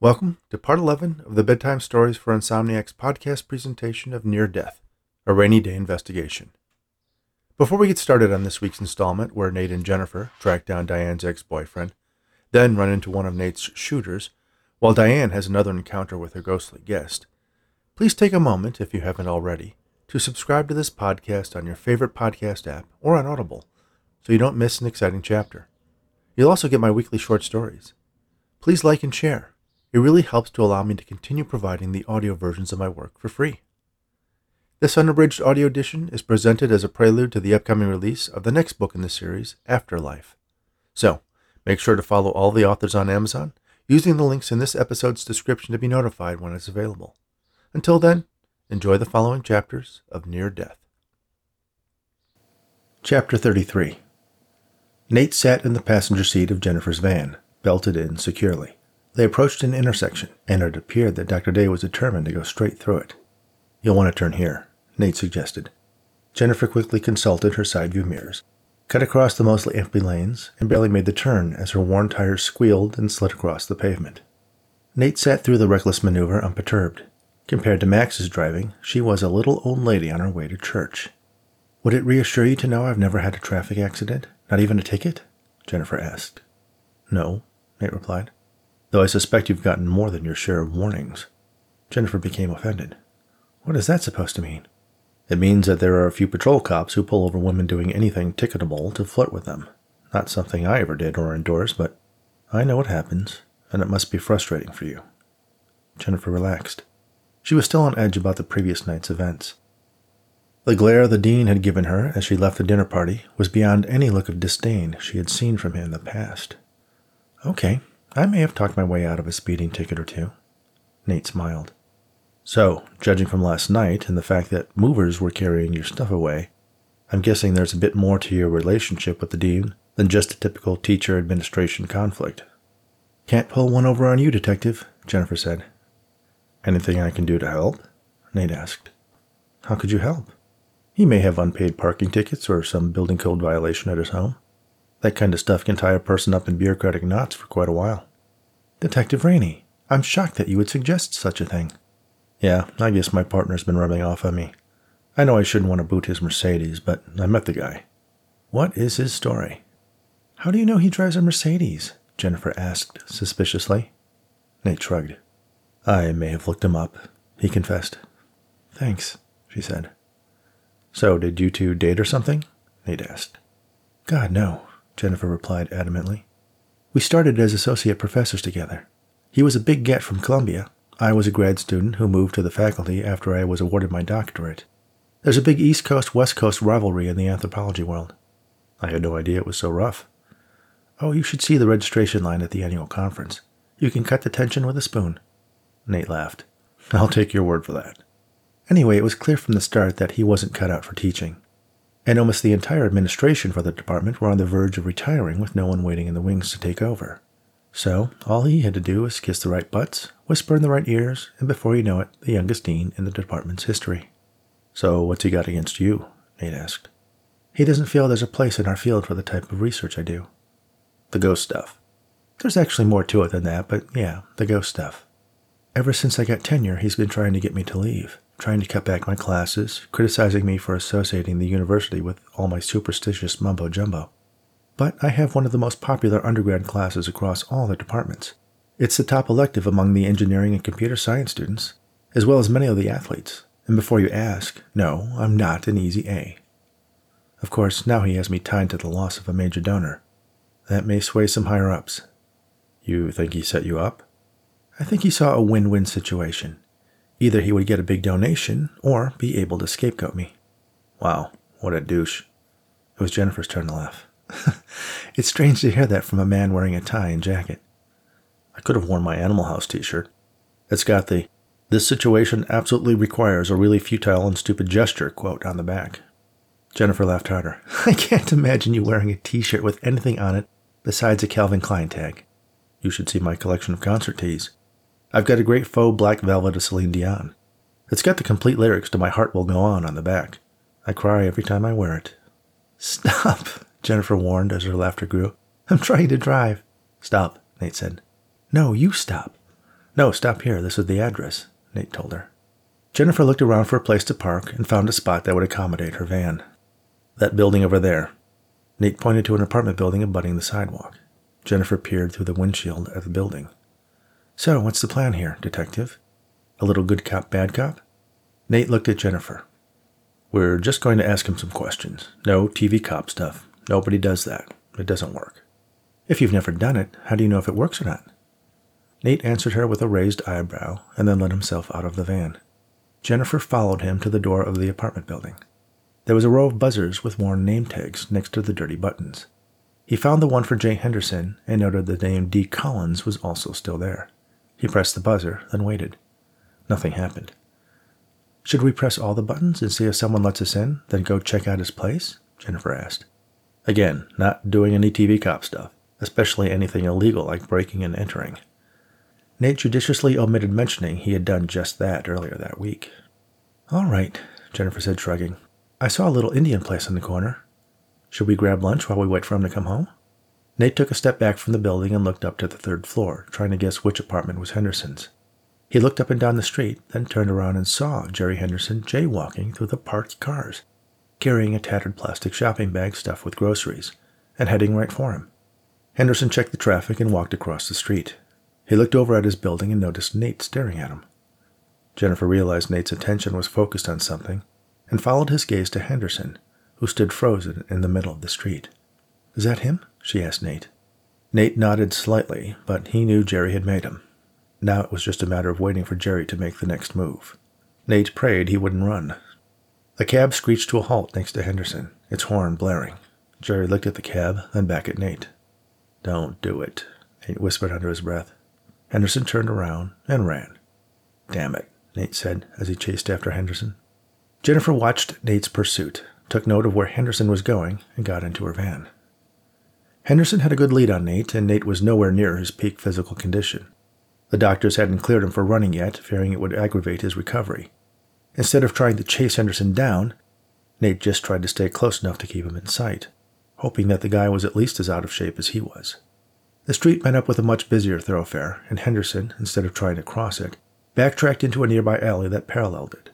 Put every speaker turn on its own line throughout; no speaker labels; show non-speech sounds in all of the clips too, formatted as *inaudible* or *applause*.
Welcome to part 11 of the Bedtime Stories for Insomniacs podcast presentation of Near Death, a rainy day investigation. Before we get started on this week's installment, where Nate and Jennifer track down Diane's ex boyfriend, then run into one of Nate's shooters, while Diane has another encounter with her ghostly guest, please take a moment, if you haven't already, to subscribe to this podcast on your favorite podcast app or on Audible so you don't miss an exciting chapter. You'll also get my weekly short stories. Please like and share. It really helps to allow me to continue providing the audio versions of my work for free. This unabridged audio edition is presented as a prelude to the upcoming release of the next book in the series, Afterlife. So, make sure to follow all the authors on Amazon using the links in this episode's description to be notified when it's available. Until then, enjoy the following chapters of Near Death. Chapter 33 Nate sat in the passenger seat of Jennifer's van, belted in securely. They approached an intersection, and it appeared that Dr. Daye was determined to go straight through it. You'll want to turn here, Nate suggested. Jennifer quickly consulted her side view mirrors, cut across the mostly empty lanes, and barely made the turn as her worn tires squealed and slid across the pavement. Nate sat through the reckless maneuver unperturbed. Compared to Max's driving, she was a little old lady on her way to church. Would it reassure you to know I've never had a traffic accident? Not even a ticket? Jennifer asked. No, Nate replied though I suspect you've gotten more than your share of warnings. Jennifer became offended. What is that supposed to mean? It means that there are a few patrol cops who pull over women doing anything ticketable to flirt with them. Not something I ever did or endorse, but I know what happens, and it must be frustrating for you. Jennifer relaxed. She was still on edge about the previous night's events. The glare the dean had given her as she left the dinner party was beyond any look of disdain she had seen from him in the past. Okay, I may have talked my way out of a speeding ticket or two. Nate smiled. So, judging from last night and the fact that movers were carrying your stuff away, I'm guessing there's a bit more to your relationship with the dean than just a typical teacher administration conflict. Can't pull one over on you, Detective, Jennifer said. Anything I can do to help? Nate asked. How could you help? He may have unpaid parking tickets or some building code violation at his home. That kind of stuff can tie a person up in bureaucratic knots for quite a while. Detective Raney, I'm shocked that you would suggest such a thing. Yeah, I guess my partner's been rubbing off on me. I know I shouldn't want to boot his Mercedes, but I met the guy. What is his story? How do you know he drives a Mercedes? Jennifer asked suspiciously. Nate shrugged. I may have looked him up, he confessed. Thanks, she said. So, did you two date or something? Nate asked. God, no. Jennifer replied adamantly. We started as associate professors together. He was a big get from Columbia. I was a grad student who moved to the faculty after I was awarded my doctorate. There's a big East Coast West Coast rivalry in the anthropology world. I had no idea it was so rough. Oh, you should see the registration line at the annual conference. You can cut the tension with a spoon. Nate laughed. I'll take your word for that. Anyway, it was clear from the start that he wasn't cut out for teaching and almost the entire administration for the department were on the verge of retiring with no one waiting in the wings to take over. So, all he had to do was kiss the right butts, whisper in the right ears, and before you know it, the youngest dean in the department's history. So, what's he got against you? Nate asked. He doesn't feel there's a place in our field for the type of research I do. The ghost stuff. There's actually more to it than that, but yeah, the ghost stuff. Ever since I got tenure, he's been trying to get me to leave trying to cut back my classes, criticizing me for associating the university with all my superstitious mumbo jumbo. But I have one of the most popular undergrad classes across all the departments. It's the top elective among the engineering and computer science students, as well as many of the athletes. And before you ask, no, I'm not an easy A. Of course, now he has me tied to the loss of a major donor. That may sway some higher ups. You think he set you up? I think he saw a win win situation. Either he would get a big donation or be able to scapegoat me. Wow, what a douche. It was Jennifer's turn to laugh. *laughs* it's strange to hear that from a man wearing a tie and jacket. I could have worn my Animal House t shirt. It's got the This situation absolutely requires a really futile and stupid gesture quote on the back. Jennifer laughed harder. *laughs* I can't imagine you wearing a t shirt with anything on it besides a Calvin Klein tag. You should see my collection of concert tees. I've got a great faux black velvet of Celine Dion. It's got the complete lyrics to My Heart Will Go On on the back. I cry every time I wear it. Stop, *laughs* Jennifer warned as her laughter grew. I'm trying to drive. Stop, Nate said. No, you stop. No, stop here. This is the address, Nate told her. Jennifer looked around for a place to park and found a spot that would accommodate her van. That building over there. Nate pointed to an apartment building abutting the sidewalk. Jennifer peered through the windshield at the building. So, what's the plan here, detective? A little good cop, bad cop? Nate looked at Jennifer. We're just going to ask him some questions. No TV cop stuff. Nobody does that. It doesn't work. If you've never done it, how do you know if it works or not? Nate answered her with a raised eyebrow and then let himself out of the van. Jennifer followed him to the door of the apartment building. There was a row of buzzers with worn name tags next to the dirty buttons. He found the one for Jay Henderson and noted that the name D. Collins was also still there. He pressed the buzzer, then waited. Nothing happened. Should we press all the buttons and see if someone lets us in, then go check out his place? Jennifer asked. Again, not doing any TV cop stuff, especially anything illegal like breaking and entering. Nate judiciously omitted mentioning he had done just that earlier that week. All right, Jennifer said, shrugging. I saw a little Indian place in the corner. Should we grab lunch while we wait for him to come home? Nate took a step back from the building and looked up to the third floor, trying to guess which apartment was Henderson's. He looked up and down the street, then turned around and saw Jerry Henderson jaywalking through the parked cars, carrying a tattered plastic shopping bag stuffed with groceries, and heading right for him. Henderson checked the traffic and walked across the street. He looked over at his building and noticed Nate staring at him. Jennifer realized Nate's attention was focused on something and followed his gaze to Henderson, who stood frozen in the middle of the street. Is that him? She asked Nate. Nate nodded slightly, but he knew Jerry had made him. Now it was just a matter of waiting for Jerry to make the next move. Nate prayed he wouldn't run. The cab screeched to a halt next to Henderson, its horn blaring. Jerry looked at the cab, then back at Nate. Don't do it, Nate whispered under his breath. Henderson turned around and ran. Damn it, Nate said as he chased after Henderson. Jennifer watched Nate's pursuit, took note of where Henderson was going, and got into her van. Henderson had a good lead on Nate, and Nate was nowhere near his peak physical condition. The doctors hadn't cleared him for running yet, fearing it would aggravate his recovery. Instead of trying to chase Henderson down, Nate just tried to stay close enough to keep him in sight, hoping that the guy was at least as out of shape as he was. The street met up with a much busier thoroughfare, and Henderson, instead of trying to cross it, backtracked into a nearby alley that paralleled it.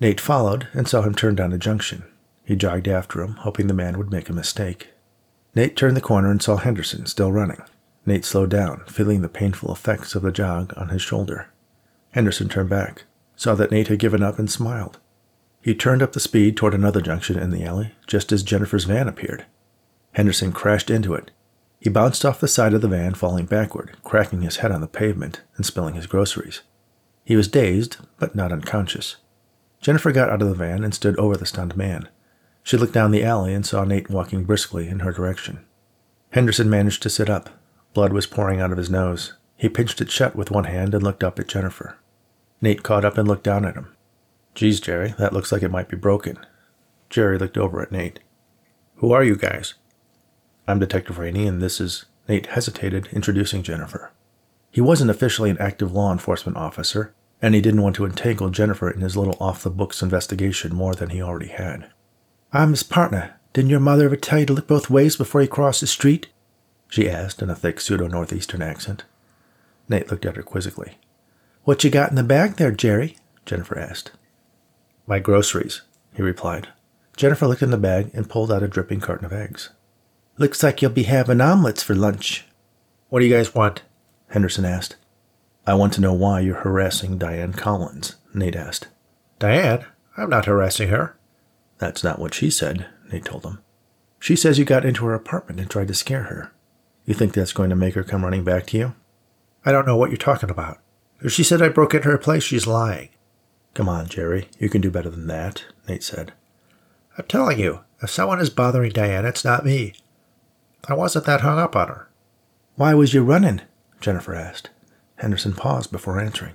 Nate followed and saw him turn down a junction. He jogged after him, hoping the man would make a mistake. Nate turned the corner and saw Henderson still running. Nate slowed down, feeling the painful effects of the jog on his shoulder. Henderson turned back, saw that Nate had given up, and smiled. He turned up the speed toward another junction in the alley just as Jennifer's van appeared. Henderson crashed into it. He bounced off the side of the van, falling backward, cracking his head on the pavement and spilling his groceries. He was dazed, but not unconscious. Jennifer got out of the van and stood over the stunned man. She looked down the alley and saw Nate walking briskly in her direction. Henderson managed to sit up, Blood was pouring out of his nose. He pinched it shut with one hand and looked up at Jennifer. Nate caught up and looked down at him. Geez, Jerry, that looks like it might be broken. Jerry looked over at Nate. Who are you guys? I'm Detective Raney, and this is. Nate hesitated, introducing Jennifer. He wasn't officially an active law enforcement officer, and he didn't want to entangle Jennifer in his little off the books investigation more than he already had. I'm his partner. Didn't your mother ever tell you to look both ways before you cross the street? she asked in a thick pseudo northeastern accent. Nate looked at her quizzically. What you got in the bag there, Jerry? Jennifer asked. My groceries, he replied. Jennifer looked in the bag and pulled out a dripping carton of eggs. Looks like you'll be having omelets for lunch. What do you guys want? Henderson asked. I want to know why you're harassing Diane Collins, Nate asked. Diane? I'm not harassing her. That's not what she said, Nate told him. She says you got into her apartment and tried to scare her. You think that's going to make her come running back to you? I don't know what you're talking about. If she said I broke into her place, she's lying. Come on, Jerry. You can do better than that, Nate said. I'm telling you, if someone is bothering Diane, it's not me. I wasn't that hung up on her. Why was you running? Jennifer asked. Henderson paused before answering.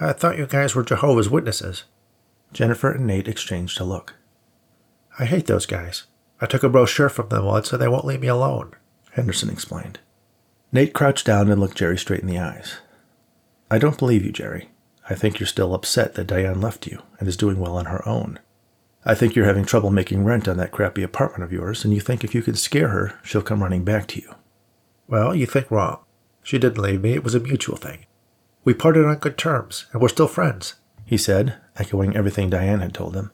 I thought you guys were Jehovah's Witnesses. Jennifer and Nate exchanged a look. I hate those guys. I took a brochure from them once and they won't leave me alone. Henderson explained. Nate crouched down and looked Jerry straight in the eyes. I don't believe you, Jerry. I think you're still upset that Diane left you and is doing well on her own. I think you're having trouble making rent on that crappy apartment of yours, and you think if you can scare her, she'll come running back to you. Well, you think wrong. She didn't leave me. It was a mutual thing.
We parted on good terms, and we're still friends,
he said, echoing everything Diane had told him.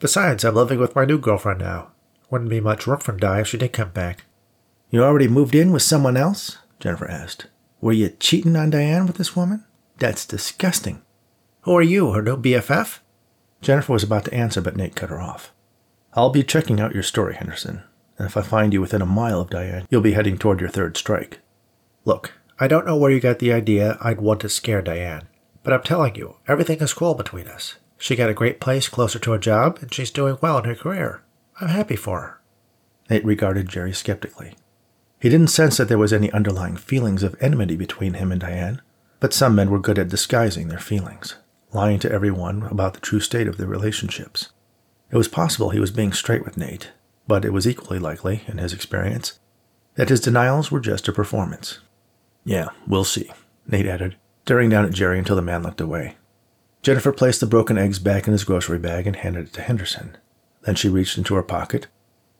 Besides, I'm living with my new girlfriend now. Wouldn't be much work from Di if she did come back.
You already moved in with someone else? Jennifer asked. Were you cheating on Diane with this woman? That's disgusting.
Who are you, her new BFF?
Jennifer was about to answer, but Nate cut her off. I'll be checking out your story, Henderson, and if I find you within a mile of Diane, you'll be heading toward your third strike.
Look, I don't know where you got the idea I'd want to scare Diane, but I'm telling you, everything is cool between us. She got a great place closer to a job, and she's doing well in her career. I'm happy for her.
Nate regarded Jerry skeptically. He didn't sense that there was any underlying feelings of enmity between him and Diane, but some men were good at disguising their feelings, lying to everyone about the true state of their relationships. It was possible he was being straight with Nate, but it was equally likely, in his experience, that his denials were just a performance. Yeah, we'll see, Nate added, staring down at Jerry until the man looked away. Jennifer placed the broken eggs back in his grocery bag and handed it to Henderson. Then she reached into her pocket,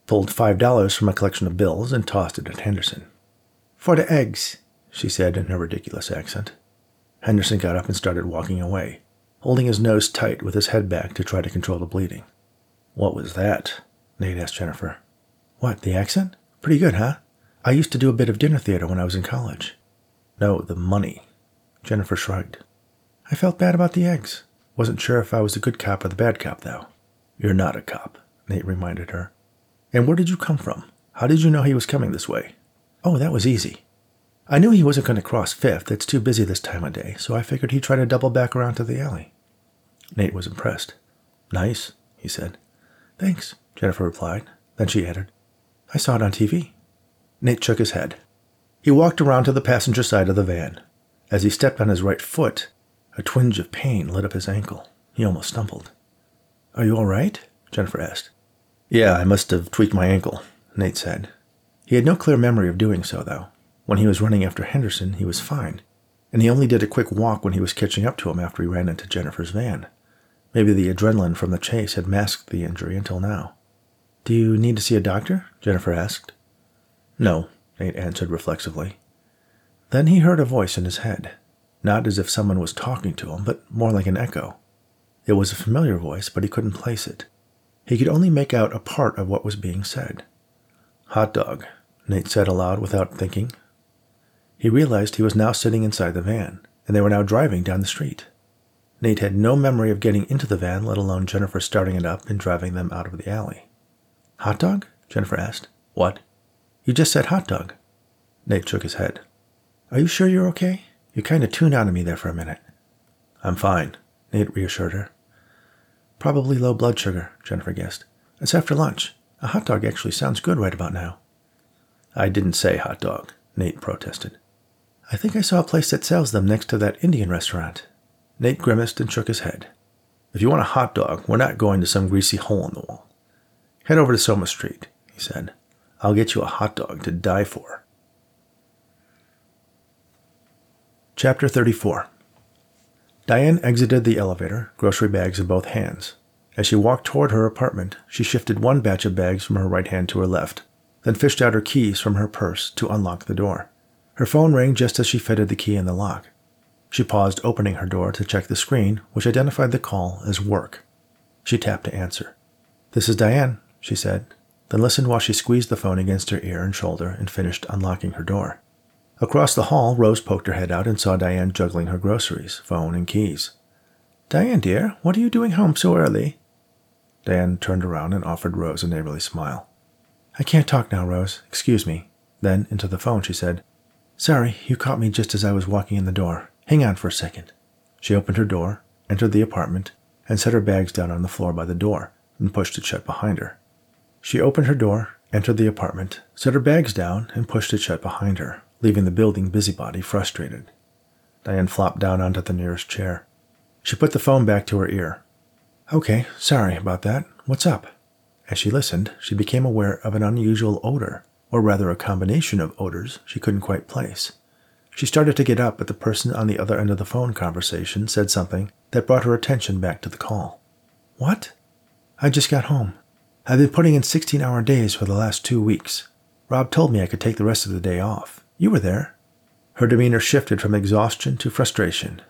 pulled five dollars from a collection of bills, and tossed it at Henderson. For the eggs, she said in her ridiculous accent. Henderson got up and started walking away, holding his nose tight with his head back to try to control the bleeding. What was that? Nate asked Jennifer. What, the accent? Pretty good, huh? I used to do a bit of dinner theater when I was in college. No, the money. Jennifer shrugged. I felt bad about the eggs. Wasn't sure if I was the good cop or the bad cop, though. You're not a cop, Nate reminded her. And where did you come from? How did you know he was coming this way? Oh, that was easy. I knew he wasn't going to cross Fifth. It's too busy this time of day, so I figured he'd try to double back around to the alley. Nate was impressed. Nice, he said. Thanks, Jennifer replied. Then she added, I saw it on TV. Nate shook his head. He walked around to the passenger side of the van. As he stepped on his right foot, a twinge of pain lit up his ankle. He almost stumbled. Are you all right? Jennifer asked. Yeah, I must have tweaked my ankle, Nate said. He had no clear memory of doing so, though. When he was running after Henderson, he was fine, and he only did a quick walk when he was catching up to him after he ran into Jennifer's van. Maybe the adrenaline from the chase had masked the injury until now. Do you need to see a doctor? Jennifer asked. No, Nate answered reflexively. Then he heard a voice in his head, not as if someone was talking to him, but more like an echo. It was a familiar voice, but he couldn't place it. He could only make out a part of what was being said. Hot dog, Nate said aloud without thinking. He realized he was now sitting inside the van, and they were now driving down the street. Nate had no memory of getting into the van, let alone Jennifer starting it up and driving them out of the alley. Hot dog? Jennifer asked. What? You just said hot dog. Nate shook his head. Are you sure you're okay? You kind of tuned out of me there for a minute. I'm fine, Nate reassured her. Probably low blood sugar, Jennifer guessed. It's after lunch. A hot dog actually sounds good right about now. I didn't say hot dog, Nate protested. I think I saw a place that sells them next to that Indian restaurant. Nate grimaced and shook his head. If you want a hot dog, we're not going to some greasy hole in the wall. Head over to Soma Street, he said. I'll get you a hot dog to die for. Chapter 34 Diane exited the elevator, grocery bags in both hands. As she walked toward her apartment, she shifted one batch of bags from her right hand to her left, then fished out her keys from her purse to unlock the door. Her phone rang just as she fitted the key in the lock. She paused, opening her door to check the screen, which identified the call as work. She tapped to answer. This is Diane, she said, then listened while she squeezed the phone against her ear and shoulder and finished unlocking her door. Across the hall, Rose poked her head out and saw Diane juggling her groceries, phone, and keys. Diane, dear, what are you doing home so early? Diane turned around and offered Rose a neighborly smile. I can't talk now, Rose. Excuse me. Then, into the phone, she said, Sorry, you caught me just as I was walking in the door. Hang on for a second. She opened her door, entered the apartment, and set her bags down on the floor by the door, and pushed it shut behind her. She opened her door, entered the apartment, set her bags down, and pushed it shut behind her, leaving the building busybody frustrated. Diane flopped down onto the nearest chair. She put the phone back to her ear. Okay, sorry about that. What's up? As she listened, she became aware of an unusual odor, or rather a combination of odors she couldn't quite place. She started to get up, but the person on the other end of the phone conversation said something that brought her attention back to the call. What? I just got home. I've been putting in 16 hour days for the last two weeks. Rob told me I could take the rest of the day off. You were there. Her demeanor shifted from exhaustion to frustration.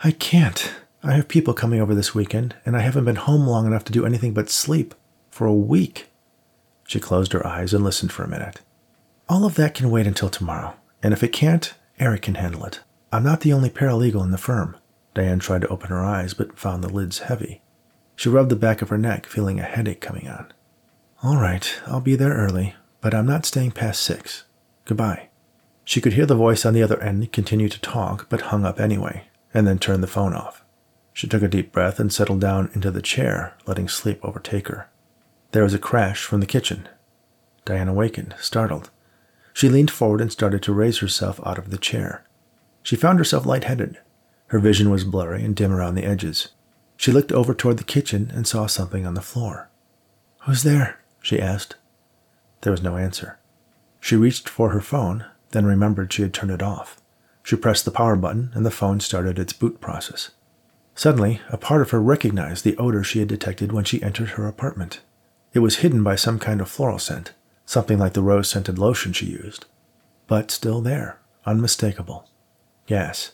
I can't. I have people coming over this weekend, and I haven't been home long enough to do anything but sleep for a week. She closed her eyes and listened for a minute. All of that can wait until tomorrow, and if it can't, Eric can handle it. I'm not the only paralegal in the firm. Diane tried to open her eyes, but found the lids heavy. She rubbed the back of her neck, feeling a headache coming on. All right, I'll be there early, but I'm not staying past six. Goodbye. She could hear the voice on the other end continue to talk, but hung up anyway, and then turned the phone off. She took a deep breath and settled down into the chair, letting sleep overtake her. There was a crash from the kitchen. Diane awakened, startled. She leaned forward and started to raise herself out of the chair. She found herself lightheaded. Her vision was blurry and dim around the edges. She looked over toward the kitchen and saw something on the floor. Who's there? she asked. There was no answer. She reached for her phone, then remembered she had turned it off. She pressed the power button, and the phone started its boot process. Suddenly, a part of her recognized the odor she had detected when she entered her apartment. It was hidden by some kind of floral scent, something like the rose scented lotion she used. But still there, unmistakable. Gas.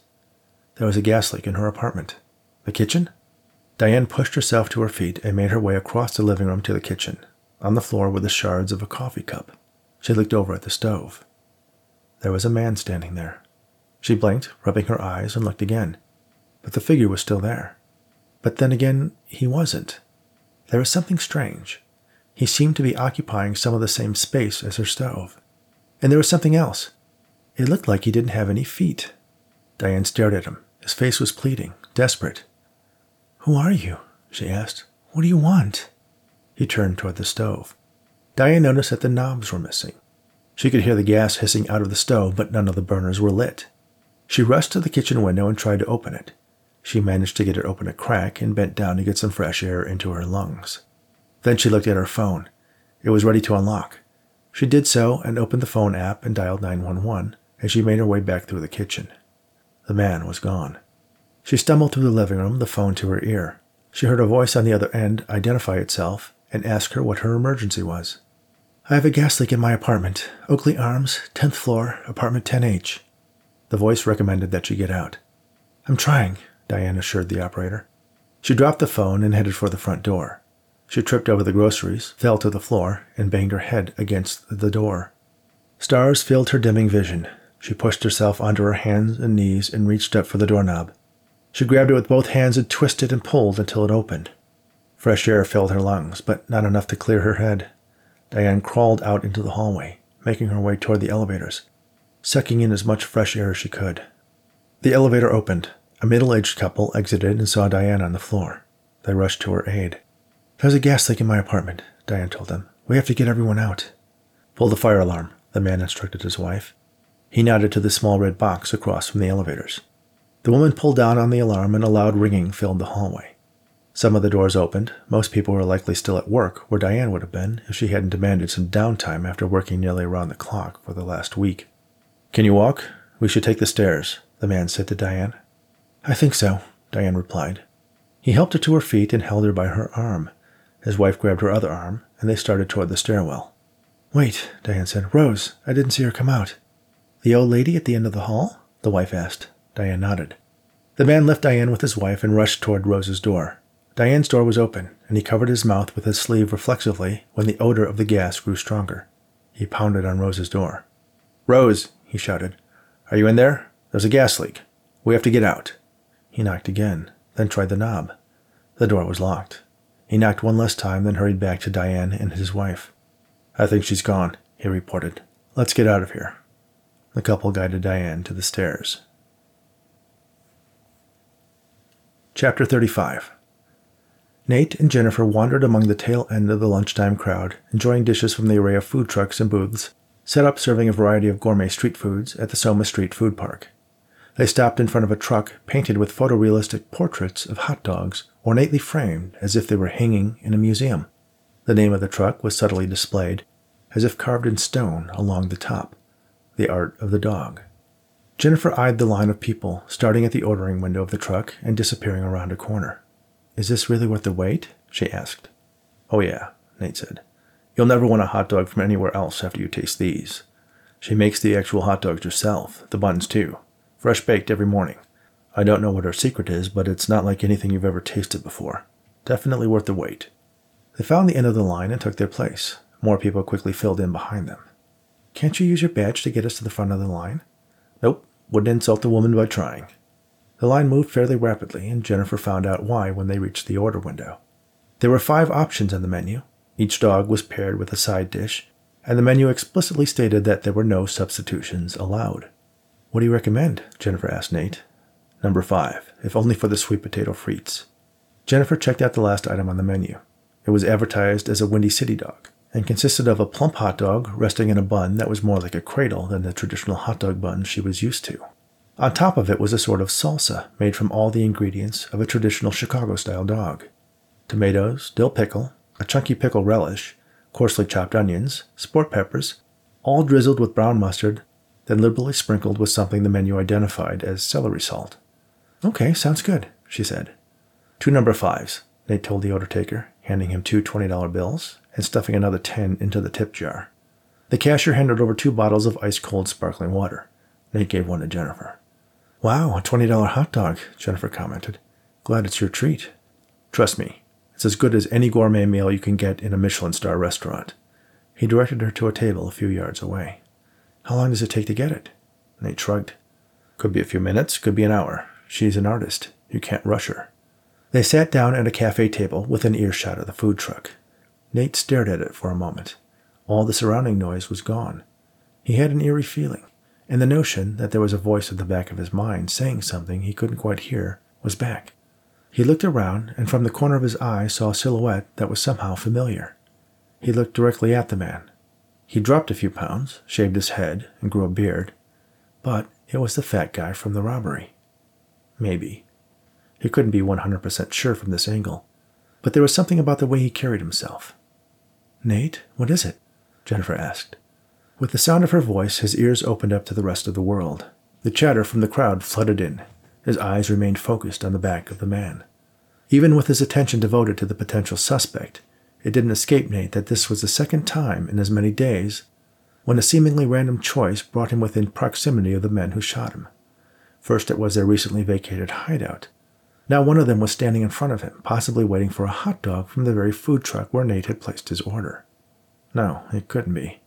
There was a gas leak in her apartment. The kitchen? Diane pushed herself to her feet and made her way across the living room to the kitchen. On the floor were the shards of a coffee cup. She looked over at the stove. There was a man standing there. She blinked, rubbing her eyes, and looked again. But the figure was still there. But then again, he wasn't. There was something strange. He seemed to be occupying some of the same space as her stove. And there was something else. It looked like he didn't have any feet. Diane stared at him. His face was pleading, desperate. Who are you? she asked. What do you want? He turned toward the stove. Diane noticed that the knobs were missing. She could hear the gas hissing out of the stove, but none of the burners were lit. She rushed to the kitchen window and tried to open it. She managed to get it open a crack and bent down to get some fresh air into her lungs. Then she looked at her phone. It was ready to unlock. She did so and opened the phone app and dialed 911 as she made her way back through the kitchen. The man was gone. She stumbled through the living room, the phone to her ear. She heard a voice on the other end identify itself and ask her what her emergency was. I have a gas leak in my apartment, Oakley Arms, 10th floor, apartment 10H. The voice recommended that she get out. I'm trying, Diane assured the operator. She dropped the phone and headed for the front door. She tripped over the groceries, fell to the floor, and banged her head against the door. Stars filled her dimming vision. She pushed herself onto her hands and knees and reached up for the doorknob. She grabbed it with both hands and twisted and pulled until it opened. Fresh air filled her lungs, but not enough to clear her head. Diane crawled out into the hallway, making her way toward the elevators, sucking in as much fresh air as she could. The elevator opened. A middle aged couple exited and saw Diane on the floor. They rushed to her aid. There's a gas leak in my apartment, Diane told them. We have to get everyone out. Pull the fire alarm, the man instructed his wife. He nodded to the small red box across from the elevators. The woman pulled down on the alarm and a loud ringing filled the hallway. Some of the doors opened. Most people were likely still at work, where Diane would have been if she hadn't demanded some downtime after working nearly around the clock for the last week. Can you walk? We should take the stairs, the man said to Diane. I think so, Diane replied. He helped her to her feet and held her by her arm. His wife grabbed her other arm, and they started toward the stairwell. Wait, Diane said. Rose, I didn't see her come out. The old lady at the end of the hall? The wife asked. Diane nodded. The man left Diane with his wife and rushed toward Rose's door. Diane's door was open, and he covered his mouth with his sleeve reflexively when the odor of the gas grew stronger. He pounded on Rose's door. Rose, he shouted. Are you in there? There's a gas leak. We have to get out. He knocked again, then tried the knob. The door was locked. He knocked one last time, then hurried back to Diane and his wife. I think she's gone, he reported. Let's get out of here. The couple guided Diane to the stairs. Chapter 35 Nate and Jennifer wandered among the tail end of the lunchtime crowd, enjoying dishes from the array of food trucks and booths set up serving a variety of gourmet street foods at the Soma Street Food Park. They stopped in front of a truck painted with photorealistic portraits of hot dogs, ornately framed as if they were hanging in a museum. The name of the truck was subtly displayed, as if carved in stone along the top The Art of the Dog. Jennifer eyed the line of people, starting at the ordering window of the truck and disappearing around a corner. Is this really worth the wait? she asked. Oh, yeah, Nate said. You'll never want a hot dog from anywhere else after you taste these. She makes the actual hot dogs herself, the buns too. Fresh baked every morning. I don't know what her secret is, but it's not like anything you've ever tasted before. Definitely worth the wait. They found the end of the line and took their place. More people quickly filled in behind them. Can't you use your badge to get us to the front of the line? Nope, wouldn't insult the woman by trying. The line moved fairly rapidly, and Jennifer found out why when they reached the order window. There were five options on the menu. Each dog was paired with a side dish, and the menu explicitly stated that there were no substitutions allowed. What do you recommend? Jennifer asked Nate. Number five, if only for the sweet potato frites. Jennifer checked out the last item on the menu. It was advertised as a Windy City dog and consisted of a plump hot dog resting in a bun that was more like a cradle than the traditional hot dog bun she was used to. On top of it was a sort of salsa made from all the ingredients of a traditional Chicago style dog tomatoes, dill pickle, a chunky pickle relish, coarsely chopped onions, sport peppers, all drizzled with brown mustard, then liberally sprinkled with something the menu identified as celery salt. Okay, sounds good, she said. Two number fives, Nate told the order taker, handing him two $20 bills and stuffing another 10 into the tip jar. The cashier handed over two bottles of ice cold sparkling water. Nate gave one to Jennifer. Wow, a $20 hot dog, Jennifer commented. Glad it's your treat. Trust me, it's as good as any gourmet meal you can get in a Michelin star restaurant. He directed her to a table a few yards away. How long does it take to get it? Nate shrugged. Could be a few minutes, could be an hour. She's an artist. You can't rush her. They sat down at a cafe table within earshot of the food truck. Nate stared at it for a moment. All the surrounding noise was gone. He had an eerie feeling, and the notion that there was a voice at the back of his mind saying something he couldn't quite hear was back. He looked around, and from the corner of his eye saw a silhouette that was somehow familiar. He looked directly at the man. He dropped a few pounds, shaved his head, and grew a beard, but it was the fat guy from the robbery. Maybe. He couldn't be 100% sure from this angle, but there was something about the way he carried himself. Nate, what is it? Jennifer asked. With the sound of her voice, his ears opened up to the rest of the world. The chatter from the crowd flooded in. His eyes remained focused on the back of the man. Even with his attention devoted to the potential suspect, it didn't escape Nate that this was the second time in as many days when a seemingly random choice brought him within proximity of the men who shot him. First, it was their recently vacated hideout. Now, one of them was standing in front of him, possibly waiting for a hot dog from the very food truck where Nate had placed his order. No, it couldn't be.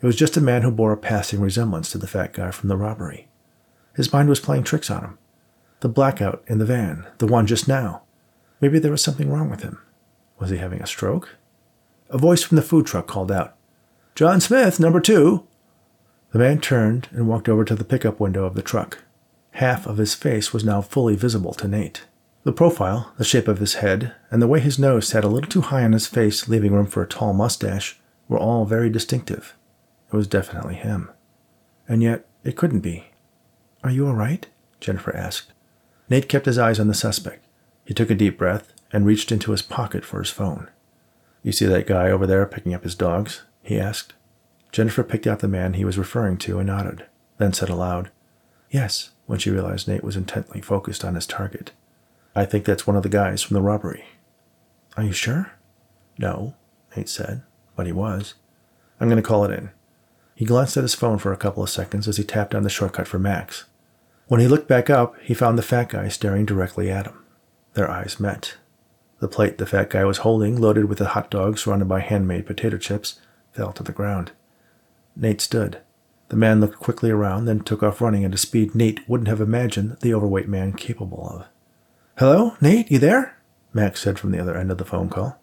It was just a man who bore a passing resemblance to the fat guy from the robbery. His mind was playing tricks on him. The blackout in the van, the one just now. Maybe there was something wrong with him. Was he having a stroke? A voice from the food truck called out, John Smith, number two. The man turned and walked over to the pickup window of the truck. Half of his face was now fully visible to Nate. The profile, the shape of his head, and the way his nose sat a little too high on his face, leaving room for a tall mustache, were all very distinctive. It was definitely him. And yet, it couldn't be. Are you all right? Jennifer asked. Nate kept his eyes on the suspect. He took a deep breath and reached into his pocket for his phone. You see that guy over there picking up his dogs? he asked. Jennifer picked out the man he was referring to and nodded, then said aloud, Yes, when she realized Nate was intently focused on his target. I think that's one of the guys from the robbery. Are you sure? No, Nate said, but he was. I'm going to call it in. He glanced at his phone for a couple of seconds as he tapped on the shortcut for Max. When he looked back up, he found the fat guy staring directly at him. Their eyes met. The plate the fat guy was holding, loaded with a hot dog surrounded by handmade potato chips, fell to the ground. Nate stood, the man looked quickly around, then took off running at a speed Nate wouldn't have imagined the overweight man capable of. Hello, Nate, you there? Max said from the other end of the phone call.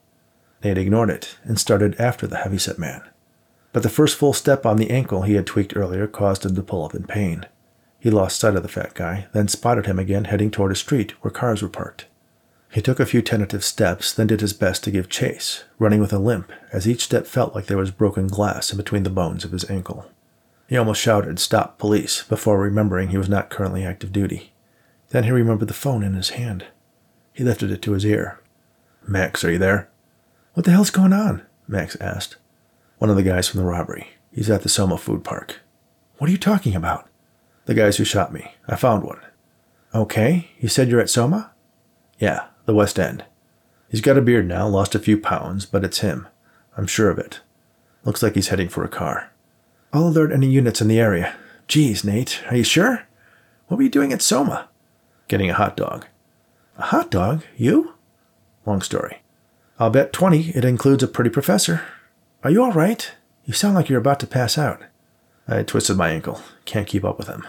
Nate ignored it and started after the heavyset man. But the first full step on the ankle he had tweaked earlier caused him to pull up in pain. He lost sight of the fat guy, then spotted him again heading toward a street where cars were parked. He took a few tentative steps, then did his best to give chase, running with a limp, as each step felt like there was broken glass in between the bones of his ankle. He almost shouted, Stop, police, before remembering he was not currently active duty. Then he remembered the phone in his hand. He lifted it to his ear. Max, are you there? What the hell's going on? Max asked. One of the guys from the robbery. He's at the Soma food park. What are you talking about? The guys who shot me. I found one. Okay, you said you're at Soma? Yeah, the West End. He's got a beard now, lost a few pounds, but it's him. I'm sure of it. Looks like he's heading for a car. I'll alert any units in the area. Geez, Nate, are you sure? What were you doing at Soma? Getting a hot dog. A hot dog? You? Long story. I'll bet 20 it includes a pretty professor. Are you all right? You sound like you're about to pass out. I twisted my ankle. Can't keep up with him.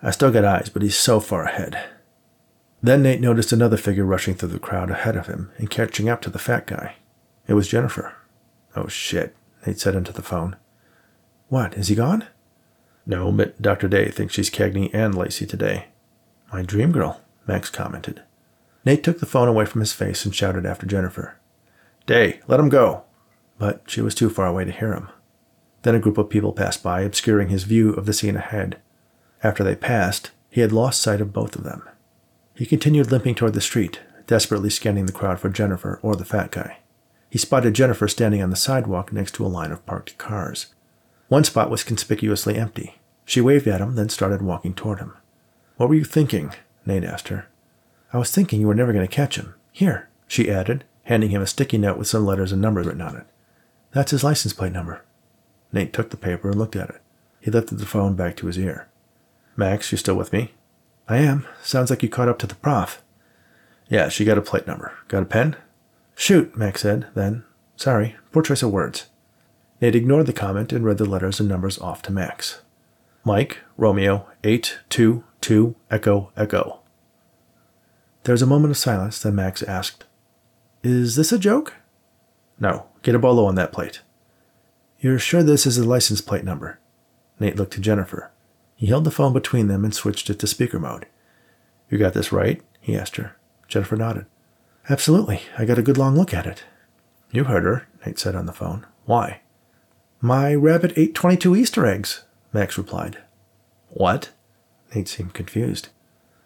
I still got eyes, but he's so far ahead. Then Nate noticed another figure rushing through the crowd ahead of him and catching up to the fat guy. It was Jennifer. Oh shit, Nate said into the phone. What, is he gone? No, but Dr. Daye thinks she's Cagney and Lacey today. My dream girl, Max commented. Nate took the phone away from his face and shouted after Jennifer. Daye, let him go. But she was too far away to hear him. Then a group of people passed by, obscuring his view of the scene ahead. After they passed, he had lost sight of both of them. He continued limping toward the street, desperately scanning the crowd for Jennifer or the fat guy. He spotted Jennifer standing on the sidewalk next to a line of parked cars. One spot was conspicuously empty. She waved at him, then started walking toward him. What were you thinking? Nate asked her. I was thinking you were never going to catch him. Here, she added, handing him a sticky note with some letters and numbers written on it. That's his license plate number. Nate took the paper and looked at it. He lifted the phone back to his ear. Max, you still with me? I am. Sounds like you caught up to the prof. Yeah, she got a plate number. Got a pen? Shoot, Max said, then. Sorry, poor choice of words. Nate ignored the comment and read the letters and numbers off to Max. Mike, Romeo, 822, Echo, Echo. There was a moment of silence, then Max asked, Is this a joke? No, get a bolo on that plate. You're sure this is a license plate number? Nate looked to Jennifer. He held the phone between them and switched it to speaker mode. You got this right? he asked her. Jennifer nodded. Absolutely. I got a good long look at it. You heard her, Nate said on the phone. Why? My Rabbit ate 22 Easter eggs, Max replied. What? Nate seemed confused.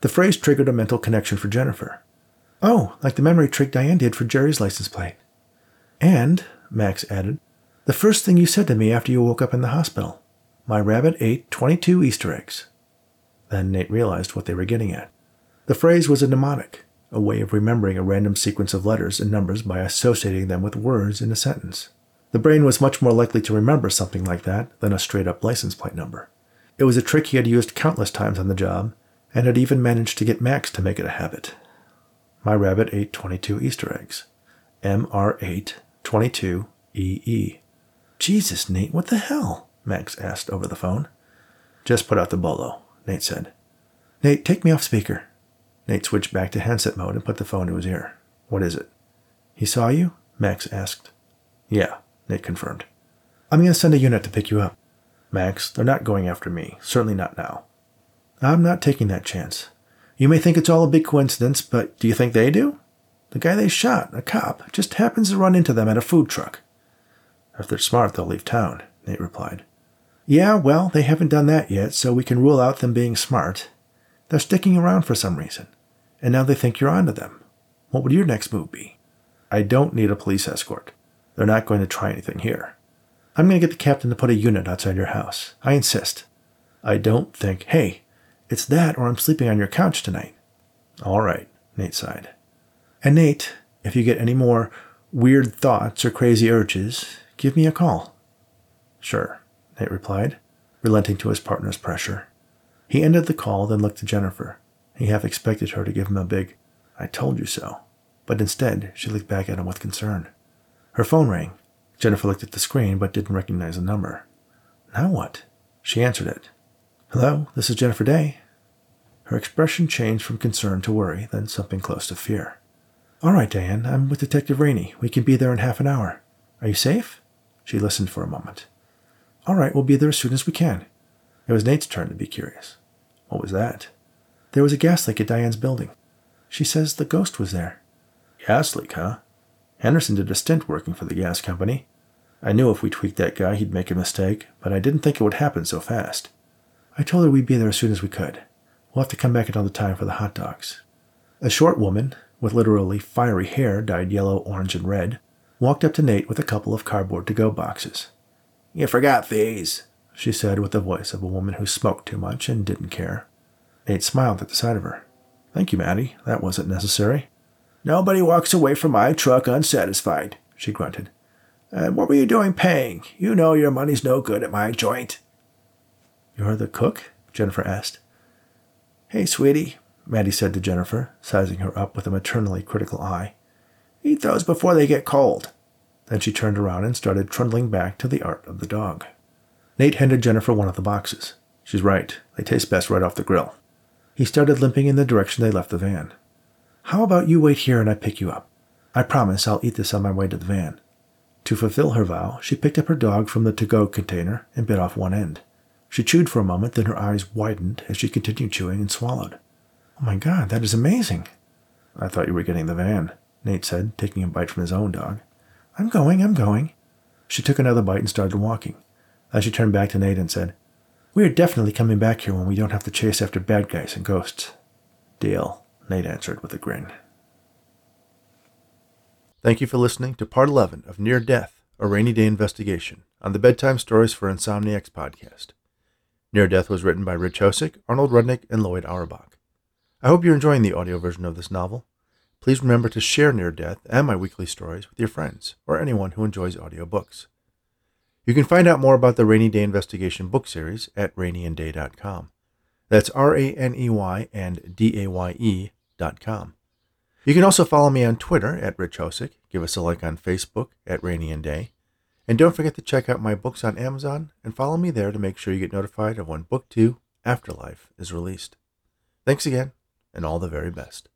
The phrase triggered a mental connection for Jennifer. Oh, like the memory trick Diane did for Jerry's license plate. And, Max added, the first thing you said to me after you woke up in the hospital. My rabbit ate 22 Easter eggs. Then Nate realized what they were getting at. The phrase was a mnemonic, a way of remembering a random sequence of letters and numbers by associating them with words in a sentence. The brain was much more likely to remember something like that than a straight up license plate number. It was a trick he had used countless times on the job, and had even managed to get Max to make it a habit. My rabbit ate 22 Easter eggs. MR8 22EE. Jesus, Nate, what the hell? Max asked over the phone. Just put out the bolo, Nate said. Nate, take me off speaker. Nate switched back to handset mode and put the phone to his ear. What is it? He saw you? Max asked. Yeah, Nate confirmed. I'm going to send a unit to pick you up. Max, they're not going after me. Certainly not now. I'm not taking that chance. You may think it's all a big coincidence, but do you think they do? The guy they shot, a cop, just happens to run into them at a food truck. If they're smart, they'll leave town, Nate replied. Yeah, well, they haven't done that yet, so we can rule out them being smart. They're sticking around for some reason, and now they think you're onto them. What would your next move be? I don't need a police escort. They're not going to try anything here. I'm going to get the captain to put a unit outside your house. I insist. I don't think, hey, it's that or I'm sleeping on your couch tonight. All right, Nate sighed. And Nate, if you get any more weird thoughts or crazy urges, give me a call. Sure. Nate replied, relenting to his partner's pressure. He ended the call, then looked to Jennifer. He half expected her to give him a big, I told you so. But instead, she looked back at him with concern. Her phone rang. Jennifer looked at the screen but didn't recognize the number. Now what? She answered it. Hello, this is Jennifer Daye. Her expression changed from concern to worry, then something close to fear. All right, Diane, I'm with Detective Raney. We can be there in half an hour. Are you safe? She listened for a moment. All right, we'll be there as soon as we can. It was Nate's turn to be curious. What was that? There was a gas leak at Diane's building. She says the ghost was there. Gas leak, huh? Henderson did a stint working for the gas company. I knew if we tweaked that guy, he'd make a mistake, but I didn't think it would happen so fast. I told her we'd be there as soon as we could. We'll have to come back another time for the hot dogs. A short woman, with literally fiery hair dyed yellow, orange, and red, walked up to Nate with a couple of cardboard to go boxes. You forgot these, she said with the voice of a woman who smoked too much and didn't care. Nate smiled at the sight of her. Thank you, Mattie. That wasn't necessary. Nobody walks away from my truck unsatisfied, she grunted.
And what were you doing paying? You know your money's no good at my joint.
You're the cook? Jennifer asked.
Hey, sweetie,
Maddie said to Jennifer, sizing her up with a maternally critical eye.
Eat those before they get cold.
Then she turned around and started trundling back to the art of the dog. Nate handed Jennifer one of the boxes. She's right. They taste best right off the grill. He started limping in the direction they left the van. How about you wait here and I pick you up? I promise I'll eat this on my way to the van. To fulfill her vow, she picked up her dog from the to go container and bit off one end. She chewed for a moment, then her eyes widened as she continued chewing and swallowed. Oh my god, that is amazing. I thought you were getting the van, Nate said, taking a bite from his own dog. I'm going, I'm going. She took another bite and started walking. Then she turned back to Nate and said, We are definitely coming back here when we don't have to chase after bad guys and ghosts. Deal, Nate answered with a grin. Thank you for listening to part 11 of Near Death, a Raney Daye Investigation on the Bedtime Stories for Insomniacs podcast. Near Death was written by Rich Hosek, Arnold Rudnick, and Loyd Auerbach. I hope you're enjoying the audio version of this novel. Please remember to share Near Death and my weekly stories with your friends or anyone who enjoys audiobooks. You can find out more about the Raney Daye Investigation book series at raneyanddaye.com. That's R A N E Y and D A Y E dot com. You can also follow me on Twitter at Rich Hosek, give us a like on Facebook at Raney and Daye, and don't forget to check out my books on Amazon and follow me there to make sure you get notified of when Book 2, Afterlife, is released. Thanks again, and all the very best.